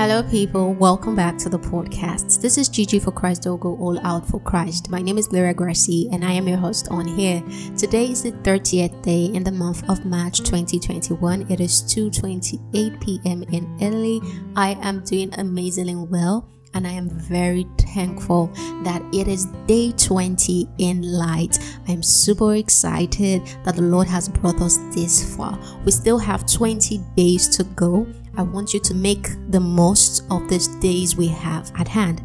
Hello, people. Welcome back to the podcast. This is Gigi for Christ Ogo, All Out for Christ. My name is Gloria Gracie, and I am your host on here. Today is the 30th day in the month of March 2021. It is 2:28 p.m. in Italy. I am doing amazingly well and I am very thankful that it is day 20 in light. I am super excited that the Lord has brought us this far. We still have 20 days to go. I want you to make the most of these days we have at hand.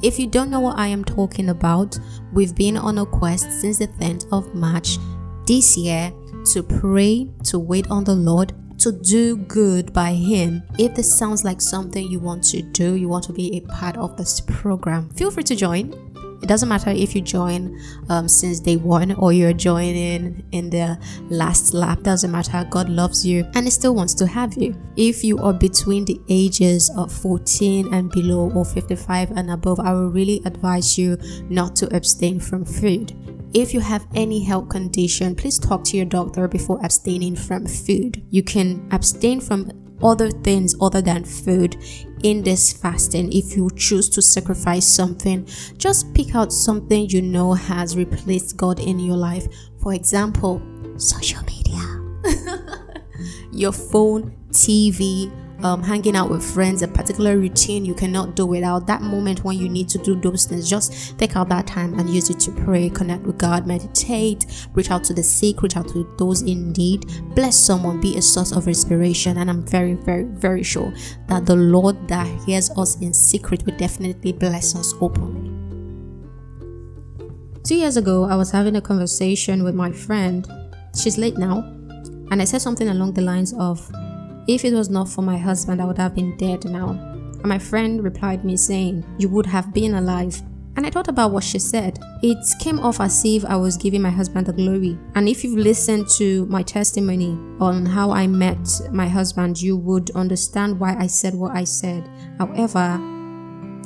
If you don't know what I am talking about, we've been on a quest since the 10th of March this year to pray, to wait on the Lord, to do good by Him. If this sounds like something you want to do, you want to be a part of this program, feel free to join. It doesn't matter if you join um, since day one or you're joining in the last lap. Doesn't matter. God loves you and He still wants to have you. If you are between the ages of 14 and below or 55 and above, I will really advise you not to abstain from food. If you have any health condition, please talk to your doctor before abstaining from food. You can abstain from other things other than food in this fasting if you choose to sacrifice something just pick out something you know has replaced god in your life. For example social media. Your phone tv um, hanging out with friends, a particular routine you cannot do without that moment when you need to do those things. Just take out that time and use it to pray, connect with God, meditate, reach out to the sick, reach out to those in need, bless someone, be a source of inspiration. And I'm very, very, very sure that the Lord that hears us in secret will definitely bless us openly. Two years ago, I was having a conversation with my friend. She's late now. And I said something along the lines of, if it was not for my husband, I would have been dead now. And my friend replied me saying, You would have been alive. And I thought about what she said. It came off as if I was giving my husband the glory. And if you've listened to my testimony on how I met my husband, you would understand why I said what I said. However,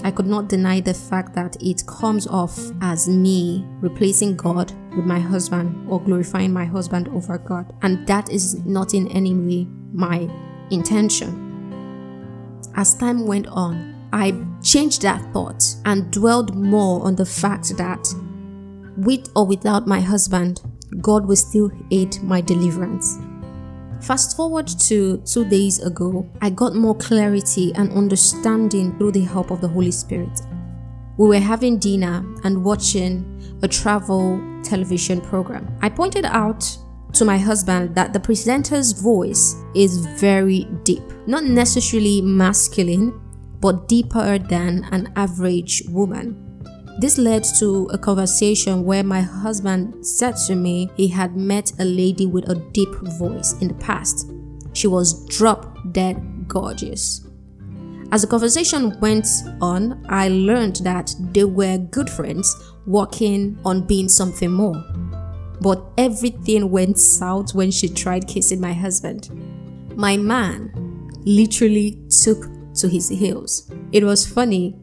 I could not deny the fact that it comes off as me replacing God with my husband or glorifying my husband over God. And that is not in any way my intention. As time went on, I changed that thought and dwelled more on the fact that with or without my husband, God will still aid my deliverance. Fast forward to two days ago, I got more clarity and understanding through the help of the Holy Spirit. We were having dinner and watching a travel television program. I pointed out to my husband that the presenter's voice is very deep, not necessarily masculine, but deeper than an average woman. This led to a conversation where my husband said to me he had met a lady with a deep voice in the past. She was drop dead gorgeous. As the conversation went on, I learned that they were good friends working on being something more. But everything went south when she tried kissing my husband. My man literally took to his heels. It was funny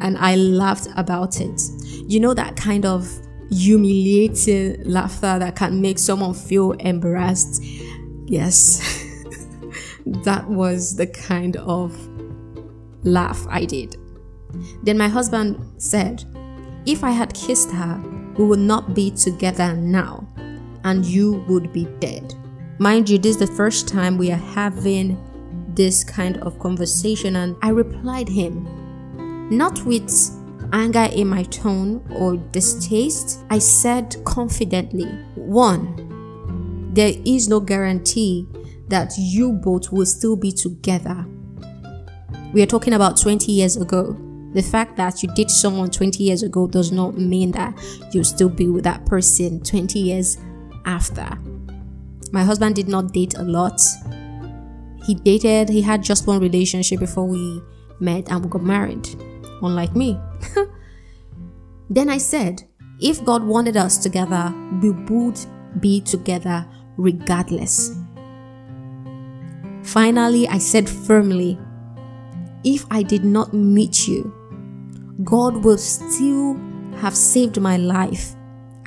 and I laughed about it. You know, that kind of humiliating laughter that can make someone feel embarrassed. Yes, that was the kind of laugh I did. Then my husband said, If I had kissed her, we would not be together now, and you would be dead. Mind you, this is the first time we are having this kind of conversation, and I replied him, not with anger in my tone or distaste. I said confidently, one, there is no guarantee that you both will still be together. We are talking about 20 years ago. The fact that you date someone 20 years ago does not mean that you'll still be with that person 20 years after. My husband did not date a lot. He dated, he had just one relationship before we met and we got married, unlike me. then I said, if God wanted us together, we would be together regardless. Finally, I said firmly, if I did not meet you, God will still have saved my life.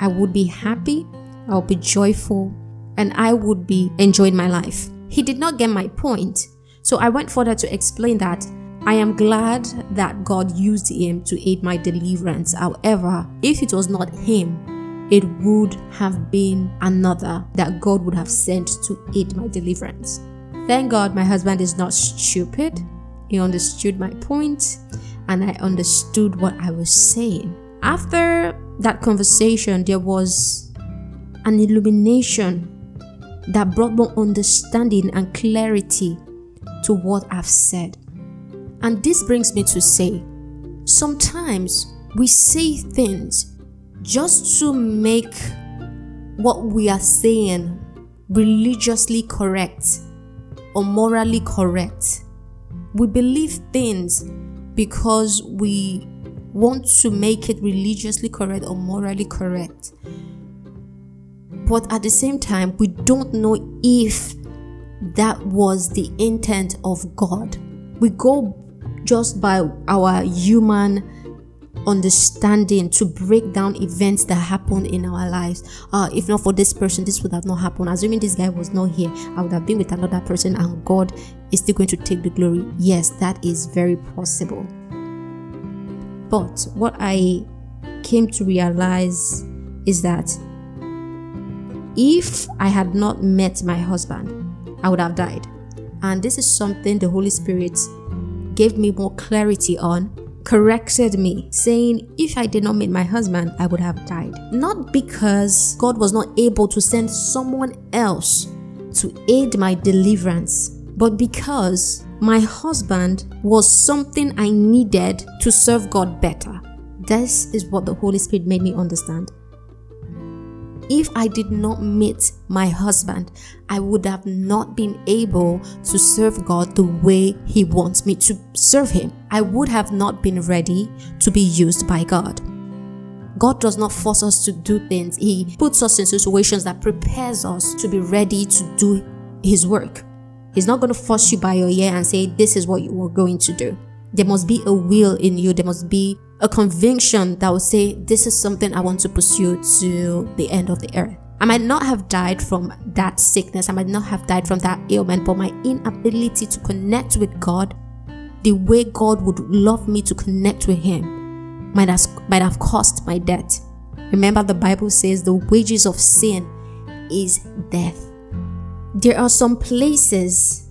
I would be happy, I would be joyful, and I would be enjoying my life. He did not get my point. So I went further to explain that I am glad that God used him to aid my deliverance. However, if it was not him, it would have been another that God would have sent to aid my deliverance. Thank God my husband is not stupid. He understood my point and I understood what I was saying. After that conversation, there was an illumination that brought more understanding and clarity to what I've said. And this brings me to say sometimes we say things just to make what we are saying religiously correct or morally correct. We believe things because we want to make it religiously correct or morally correct. But at the same time, we don't know if that was the intent of God. We go just by our human understanding to break down events that happen in our lives. Uh, if not for this person, this would have not happened. Assuming this guy was not here, I would have been with another person and God is still going to take the glory. Yes, that is very possible. But what I came to realize is that if I had not met my husband, I would have died. And this is something the Holy Spirit gave me more clarity on, corrected me, saying, If I did not meet my husband, I would have died. Not because God was not able to send someone else to aid my deliverance, but because my husband was something I needed to serve God better. This is what the Holy Spirit made me understand if I did not meet my husband, I would have not been able to serve God the way He wants me to serve Him. I would have not been ready to be used by God. God does not force us to do things. He puts us in situations that prepares us to be ready to do His work. He's not going to force you by your ear and say, This is what you are going to do. There must be a will in you. There must be a conviction that would say, This is something I want to pursue to the end of the earth. I might not have died from that sickness, I might not have died from that ailment, but my inability to connect with God the way God would love me to connect with Him might have, might have cost my death. Remember, the Bible says the wages of sin is death. There are some places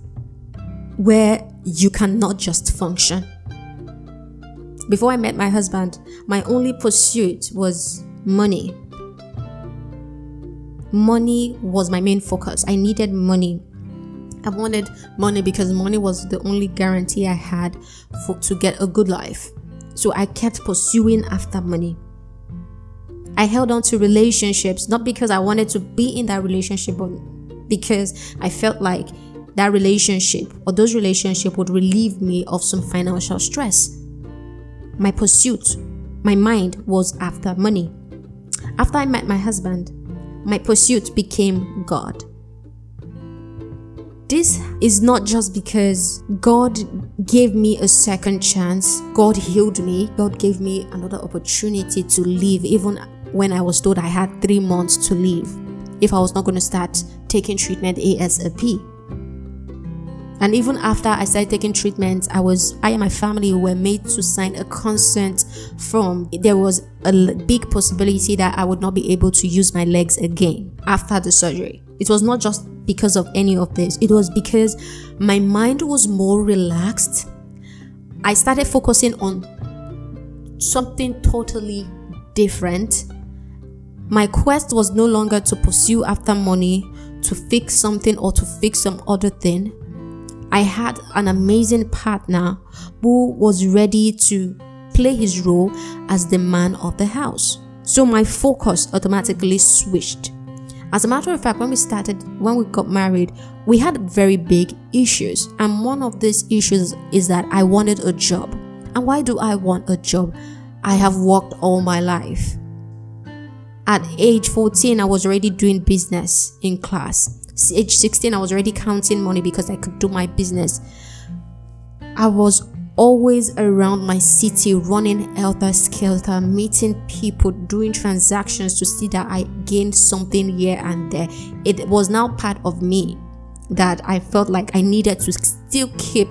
where you cannot just function before I met my husband, my only pursuit was money. Money was my main focus. I needed money. I wanted money because money was the only guarantee I had for to get a good life. So I kept pursuing after money. I held on to relationships not because I wanted to be in that relationship, but because I felt like that relationship or those relationships would relieve me of some financial stress my pursuit, my mind was after money. After I met my husband, my pursuit became God. This is not just because God gave me a second chance, God healed me, God gave me another opportunity to live, even when I was told I had three months to live if I was not going to start taking treatment ASAP. And even after I started taking treatment, I was I and my family were made to sign a consent form. There was a big possibility that I would not be able to use my legs again after the surgery. It was not just because of any of this. It was because my mind was more relaxed. I started focusing on something totally different. My quest was no longer to pursue after money, to fix something or to fix some other thing I had an amazing partner who was ready to play his role as the man of the house. So my focus automatically switched. As a matter of fact, when we started, when we got married, we had very big issues. And one of these issues is that I wanted a job. And why do I want a job? I have worked all my life. At age 14, I was already doing business in class age 16 i was already counting money because i could do my business i was always around my city running helter skelter meeting people doing transactions to see that i gained something here and there it was now part of me that i felt like i needed to still keep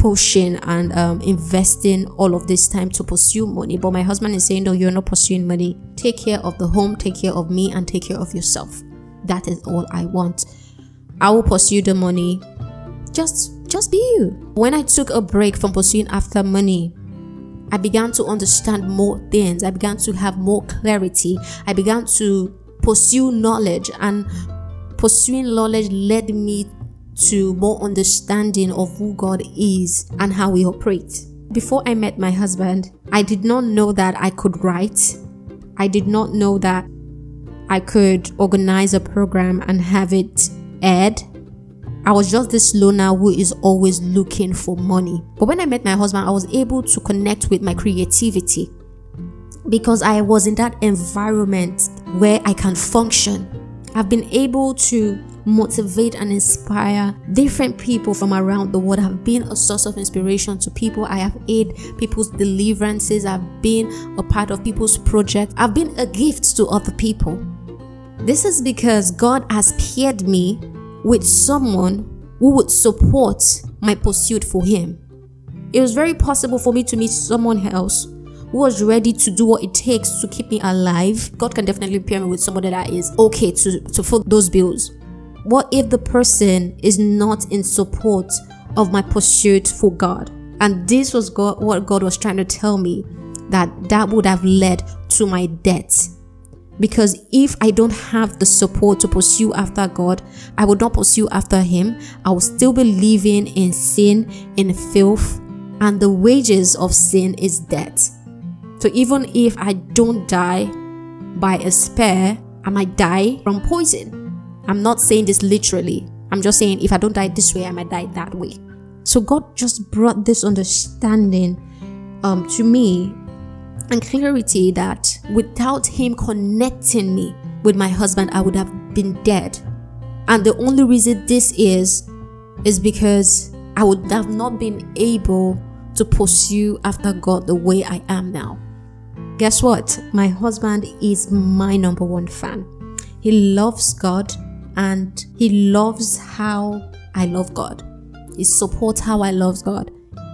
pushing and um, investing all of this time to pursue money. But my husband is saying, No, you're not pursuing money. Take care of the home, take care of me, and take care of yourself. That is all I want. I will pursue the money. Just just be you. When I took a break from pursuing after money, I began to understand more things. I began to have more clarity. I began to pursue knowledge, and pursuing knowledge led me to more understanding of who God is and how He operates. Before I met my husband, I did not know that I could write. I did not know that I could organize a program and have it aired. I was just this loner who is always looking for money. But when I met my husband, I was able to connect with my creativity because I was in that environment where I can function. I've been able to motivate and inspire different people from around the world. I've been a source of inspiration to people. I have aided people's deliverances. I've been a part of people's projects. I've been a gift to other people. This is because God has paired me with someone who would support my pursuit for Him. It was very possible for me to meet someone else who was ready to do what it takes to keep me alive. God can definitely pair me with somebody that is okay to, to fill those bills. What if the person is not in support of my pursuit for God? And this was God, what God was trying to tell me that that would have led to my death. Because if I don't have the support to pursue after God, I would not pursue after Him. I will still be living in sin, in filth, and the wages of sin is death. So even if I don't die by a spear, I might die from poison. I'm not saying this literally. I'm just saying if I don't die this way, I might die that way. So God just brought this understanding um, to me and clarity that without Him connecting me with my husband, I would have been dead. And the only reason this is, is because I would have not been able to pursue after God the way I am now. Guess what? My husband is my number one fan. He loves God and he loves how I love God. He supports how I love God.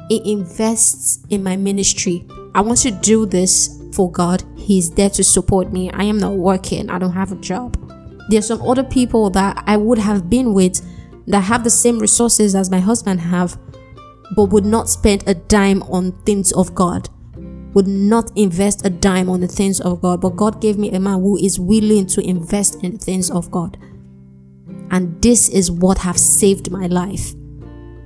He invests in my ministry. I want to do this for God. He's there to support me. I am not working. I don't have a job. There's some other people that I would have been with that have the same resources as my husband have, but would not spend a dime on things of God. Would not invest a dime on the things of God. But God gave me a man who is willing to invest in things of God. And this is what have saved my life.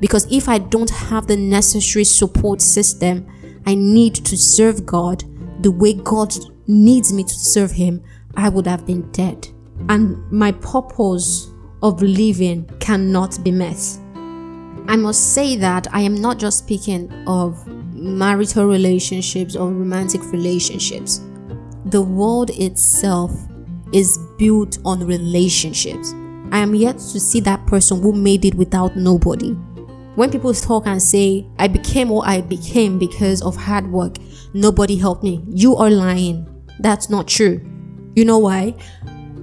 Because if I don't have the necessary support system I need to serve God the way God needs me to serve Him, I would have been dead. And my purpose of living cannot be met. I must say that I am not just speaking of marital relationships or romantic relationships. The world itself is built on relationships. I am yet to see that person who made it without nobody. When people talk and say, I became what I became because of hard work, nobody helped me, you are lying. That's not true. You know why?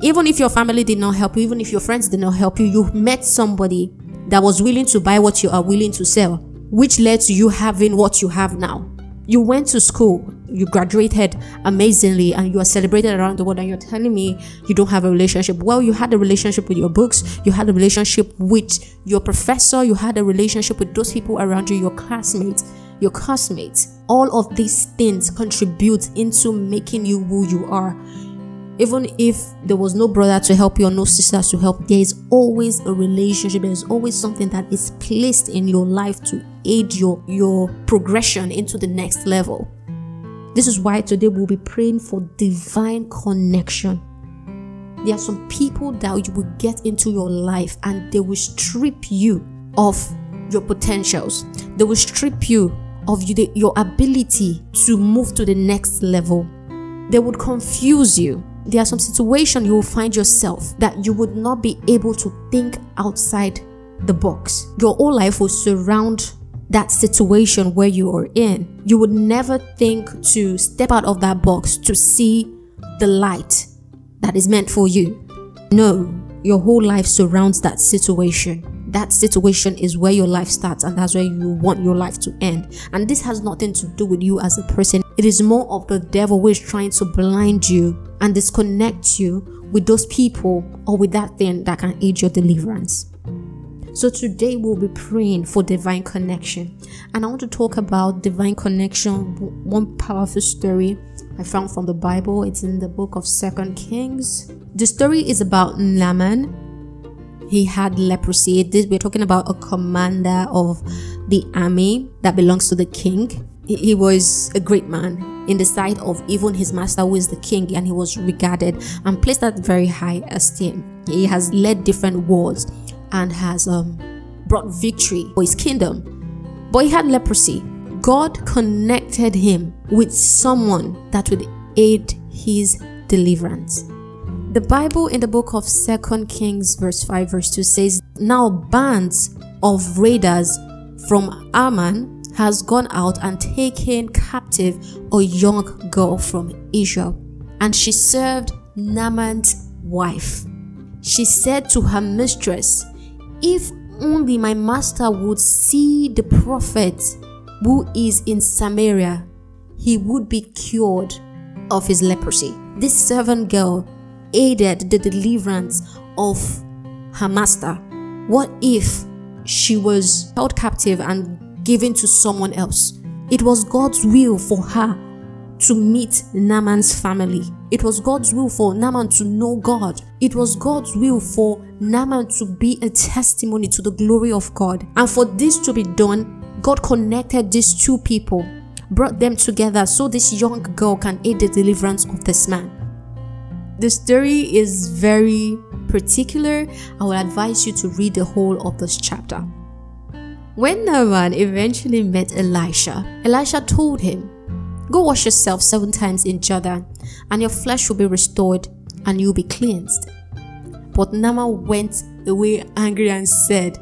Even if your family did not help you, even if your friends did not help you, you met somebody that was willing to buy what you are willing to sell, which led to you having what you have now you went to school, you graduated amazingly, and you are celebrated around the world, and you're telling me you don't have a relationship. Well, you had a relationship with your books, you had a relationship with your professor, you had a relationship with those people around you, your classmates, your classmates. All of these things contribute into making you who you are even if there was no brother to help you or no sister to help, there is always a relationship. There is always something that is placed in your life to aid your, your progression into the next level. This is why today we'll be praying for divine connection. There are some people that you will get into your life and they will strip you of your potentials. They will strip you of you, your ability to move to the next level. They would confuse you there are some situations you will find yourself that you would not be able to think outside the box. Your whole life will surround that situation where you are in. You would never think to step out of that box to see the light that is meant for you. No, your whole life surrounds that situation that situation is where your life starts and that's where you want your life to end. And this has nothing to do with you as a person. It is more of the devil who is trying to blind you and disconnect you with those people or with that thing that can aid your deliverance. So today we'll be praying for divine connection. And I want to talk about divine connection, one powerful story I found from the Bible. It's in the book of Second Kings. The story is about Naaman. He had leprosy. This we're talking about a commander of the army that belongs to the king. He was a great man in the sight of even his master, who is the king, and he was regarded and placed at very high esteem. He has led different wars and has um, brought victory for his kingdom. But he had leprosy. God connected him with someone that would aid his deliverance. The Bible in the book of Second Kings, verse 5, verse 2 says, Now bands of raiders from Ammon has gone out and taken captive a young girl from Israel, and she served Naaman's wife. She said to her mistress, if only my master would see the prophet who is in Samaria, he would be cured of his leprosy. This servant girl aided the deliverance of her master. What if she was held captive and given to someone else? It was God's will for her to meet Naaman's family. It was God's will for Naaman to know God. It was God's will for Naaman to be a testimony to the glory of God. And for this to be done, God connected these two people, brought them together so this young girl can aid the deliverance of this man. The story is very particular. I would advise you to read the whole of this chapter. When Naaman eventually met Elisha, Elisha told him, Go wash yourself seven times in Jordan, and your flesh will be restored, and you'll be cleansed. But Naaman went away angry and said,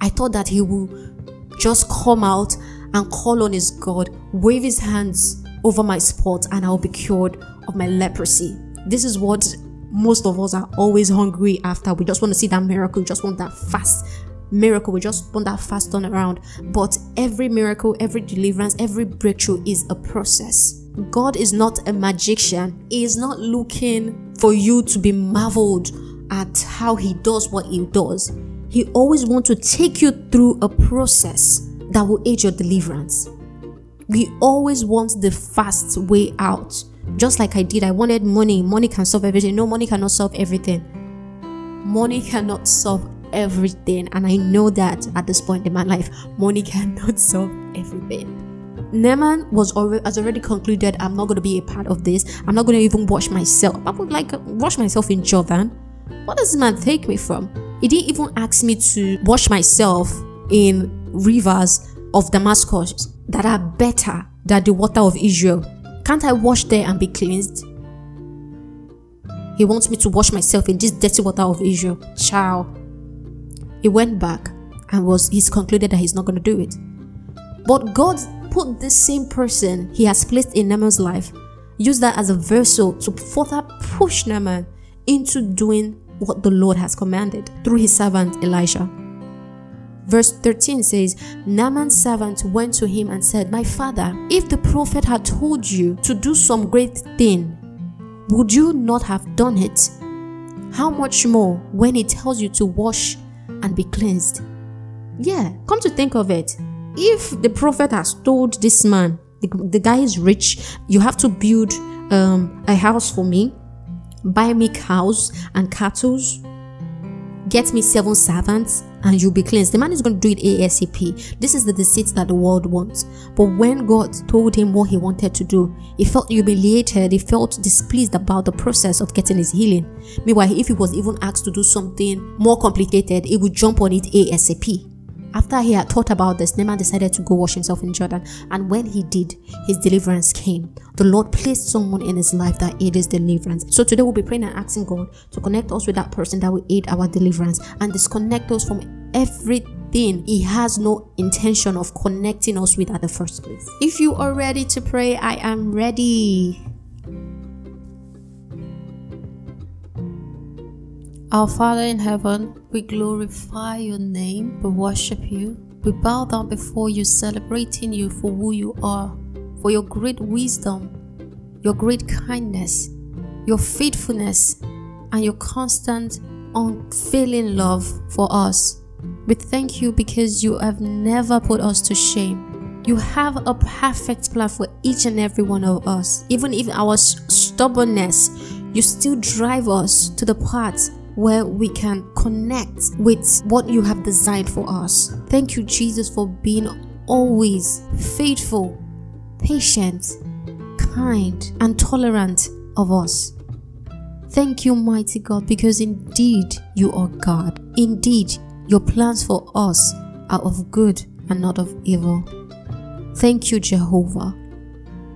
I thought that he would just come out and call on his God, wave his hands over my spot, and I'll be cured of my leprosy. This is what most of us are always hungry after. We just want to see that miracle, we just want that fast miracle. We just want that fast turnaround. But every miracle, every deliverance, every breakthrough is a process. God is not a magician. He is not looking for you to be marveled at how he does what he does. He always wants to take you through a process that will aid your deliverance. We always want the fast way out. Just like I did, I wanted money. Money can solve everything. No, money cannot solve everything. Money cannot solve everything. And I know that at this point in my life, money cannot solve everything. Naaman was already has already concluded I'm not going to be a part of this. I'm not going to even wash myself. I would like wash myself in Jordan. What does this man take me from? He didn't even ask me to wash myself in rivers of Damascus that are better than the water of Israel. Can't I wash there and be cleansed? He wants me to wash myself in this dirty water of Israel. Ciao. He went back and was he's concluded that he's not going to do it. But God put this same person he has placed in Naaman's life, use that as a vessel to further push Naaman into doing what the Lord has commanded through his servant Elisha. Verse 13 says, Naaman's servant went to him and said, My father, if the prophet had told you to do some great thing, would you not have done it? How much more when he tells you to wash and be cleansed. Yeah, come to think of it. If the prophet has told this man, the, the guy is rich, you have to build um, a house for me, buy me cows and cattle, get me seven servants, and you'll be cleansed. The man is going to do it ASAP. This is the deceit that the world wants. But when God told him what he wanted to do, he felt humiliated, he felt displeased about the process of getting his healing. Meanwhile, if he was even asked to do something more complicated, he would jump on it ASAP. After he had thought about this, Naaman decided to go wash himself in Jordan. And when he did, his deliverance came. The Lord placed someone in his life that aided his deliverance. So today we'll be praying and asking God to connect us with that person that will aid our deliverance and disconnect us from everything he has no intention of connecting us with at the first place. If you are ready to pray, I am ready. Our Father in heaven, we glorify your name, we worship you, we bow down before you, celebrating you for who you are, for your great wisdom, your great kindness, your faithfulness, and your constant, unfailing love for us. We thank you because you have never put us to shame. You have a perfect plan for each and every one of us. Even if our stubbornness, you still drive us to the path where we can connect with what you have designed for us. Thank you, Jesus, for being always faithful, patient, kind, and tolerant of us. Thank you, mighty God, because indeed you are God. Indeed, your plans for us are of good and not of evil. Thank you, Jehovah.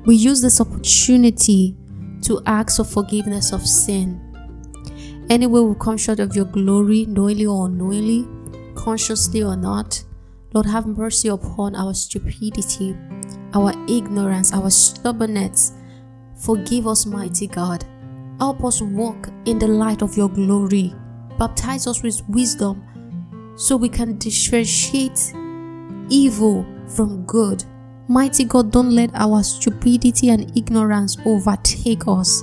We use this opportunity to ask for forgiveness of sin. Anywhere we come short of your glory, knowingly or unknowingly, consciously or not, Lord, have mercy upon our stupidity, our ignorance, our stubbornness. Forgive us, mighty God. Help us walk in the light of your glory. Baptize us with wisdom so we can differentiate evil from good. Mighty God, don't let our stupidity and ignorance overtake us.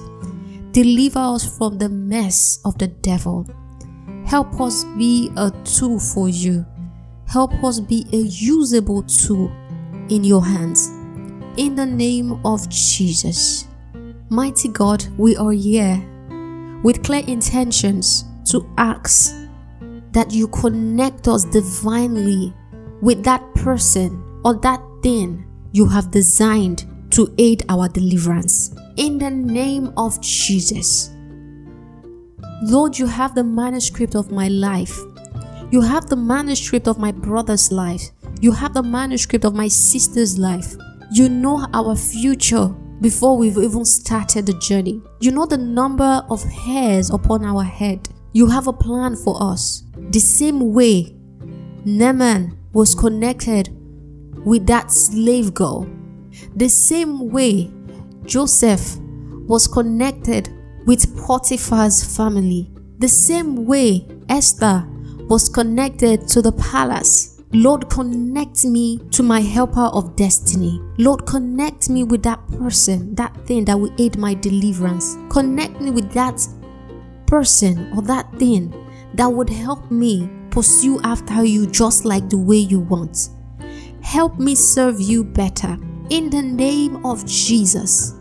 Deliver us from the mess of the devil. Help us be a tool for you. Help us be a usable tool in your hands. In the name of Jesus. Mighty God, we are here with clear intentions to ask that you connect us divinely with that person or that thing you have designed to aid our deliverance. In the name of Jesus. Lord, you have the manuscript of my life. You have the manuscript of my brother's life. You have the manuscript of my sister's life. You know our future before we've even started the journey. You know the number of hairs upon our head. You have a plan for us. The same way Naaman was connected with that slave girl. The same way Joseph was connected with Potiphar's family. The same way Esther was connected to the palace. Lord, connect me to my helper of destiny. Lord, connect me with that person, that thing that will aid my deliverance. Connect me with that person or that thing that would help me pursue after you just like the way you want. Help me serve you better in the name of Jesus.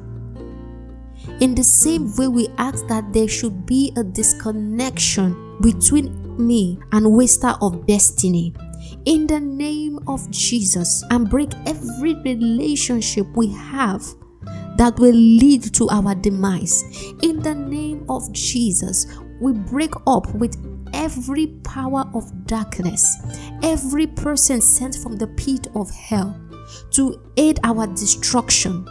In the same way, we ask that there should be a disconnection between me and waster of destiny. In the name of Jesus, and break every relationship we have that will lead to our demise. In the name of Jesus, we break up with every power of darkness, every person sent from the pit of hell to aid our destruction.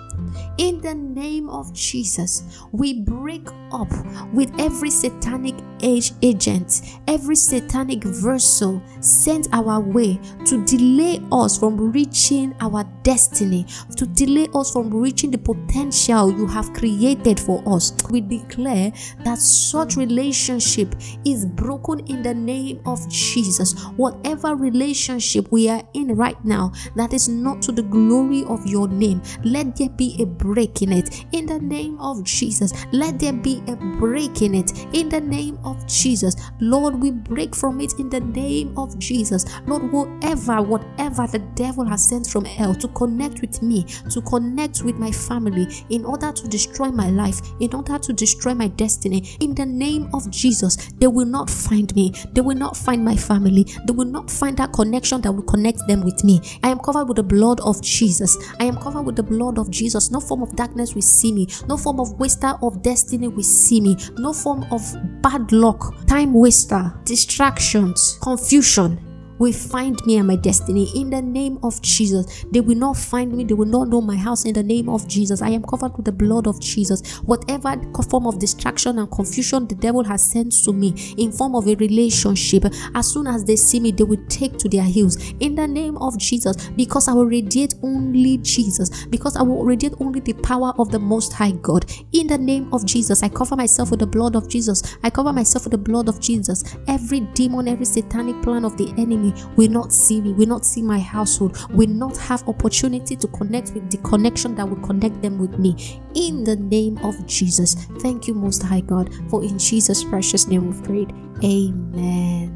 In the name of Jesus, we break up with every satanic age agent, every satanic vessel sent our way to delay us from reaching our destiny, to delay us from reaching the potential you have created for us. We declare that such relationship is broken in the name of Jesus. Whatever relationship we are in right now that is not to the glory of your name, let there be a break in it in the name of Jesus. Let there be a break in it in the name of Jesus. Lord, we break from it in the name of Jesus. Lord, whatever, whatever the devil has sent from hell to connect with me, to connect with my family, in order to destroy my life, in order to destroy my destiny, in the name of Jesus, they will not find me. They will not find my family. They will not find that connection that will connect them with me. I am covered with the blood of Jesus. I am covered with the blood of Jesus. No form of darkness will see me. No form of waster of destiny will see me. No form of bad luck, time waster, distractions, confusion will find me and my destiny in the name of Jesus. They will not find me, they will not know my house in the name of Jesus. I am covered with the blood of Jesus. Whatever form of distraction and confusion the devil has sent to me in form of a relationship, as soon as they see me, they will take to their heels in the name of Jesus because I will radiate only Jesus, because I will radiate only the power of the Most High God. In the name of Jesus, I cover myself with the blood of Jesus. I cover myself with the blood of Jesus. Every demon, every satanic plan of the enemy will not see me, will not see my household, will not have opportunity to connect with the connection that will connect them with me. In the name of Jesus. Thank you, Most High God, for in Jesus' precious name we've prayed. Amen.